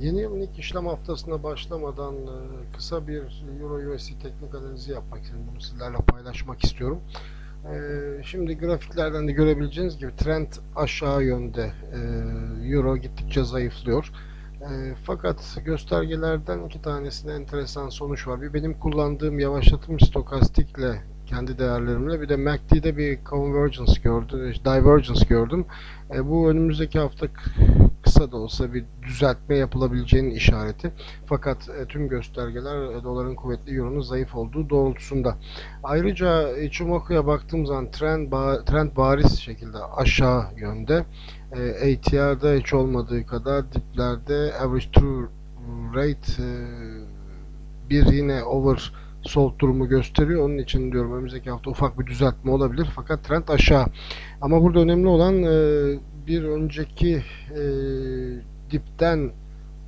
Yeni yılın ilk işlem haftasına başlamadan e, kısa bir Euro USD teknik analizi yapmak istedim. Bunu sizlerle paylaşmak istiyorum. E, Şimdi grafiklerden de görebileceğiniz gibi trend aşağı yönde. E, Euro gittikçe zayıflıyor. Fakat göstergelerden iki tanesinde enteresan sonuç var. Bir benim kullandığım yavaşlatım stokastikle kendi değerlerimle bir de MACD'de bir convergence gördüm, divergence gördüm. E, bu önümüzdeki hafta kısa da olsa bir düzeltme yapılabileceğinin işareti. Fakat e, tüm göstergeler e, doların kuvvetli, euronun zayıf olduğu doğrultusunda. Ayrıca Ichimoku'ya baktığım zaman trend, ba- trend bariz şekilde aşağı yönde. E, ATR'da hiç olmadığı kadar diplerde average true rate e, bir yine over sold durumu gösteriyor. Onun için diyorum önümüzdeki hafta ufak bir düzeltme olabilir. Fakat trend aşağı. Ama burada önemli olan e, bir önceki e, dipten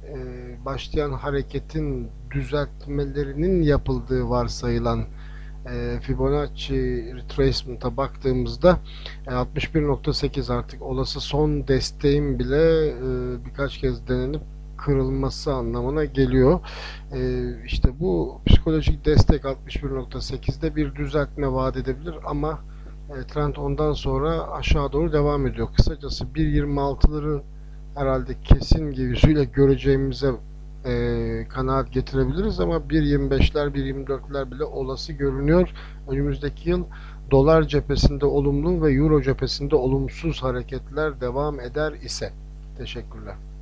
e, başlayan hareketin düzeltmelerinin yapıldığı varsayılan e, Fibonacci retracement'a baktığımızda e, 61.8 artık olası son desteğin bile e, birkaç kez denenip kırılması anlamına geliyor. E, işte bu psikolojik destek 61.8'de bir düzeltme vaat edebilir ama e, trend ondan sonra aşağı doğru devam ediyor. Kısacası 1.26'ları herhalde kesin gözüyle göreceğimize e, kanaat getirebiliriz ama 1.25'ler 1.24'ler bile olası görünüyor. Önümüzdeki yıl dolar cephesinde olumlu ve euro cephesinde olumsuz hareketler devam eder ise. Teşekkürler.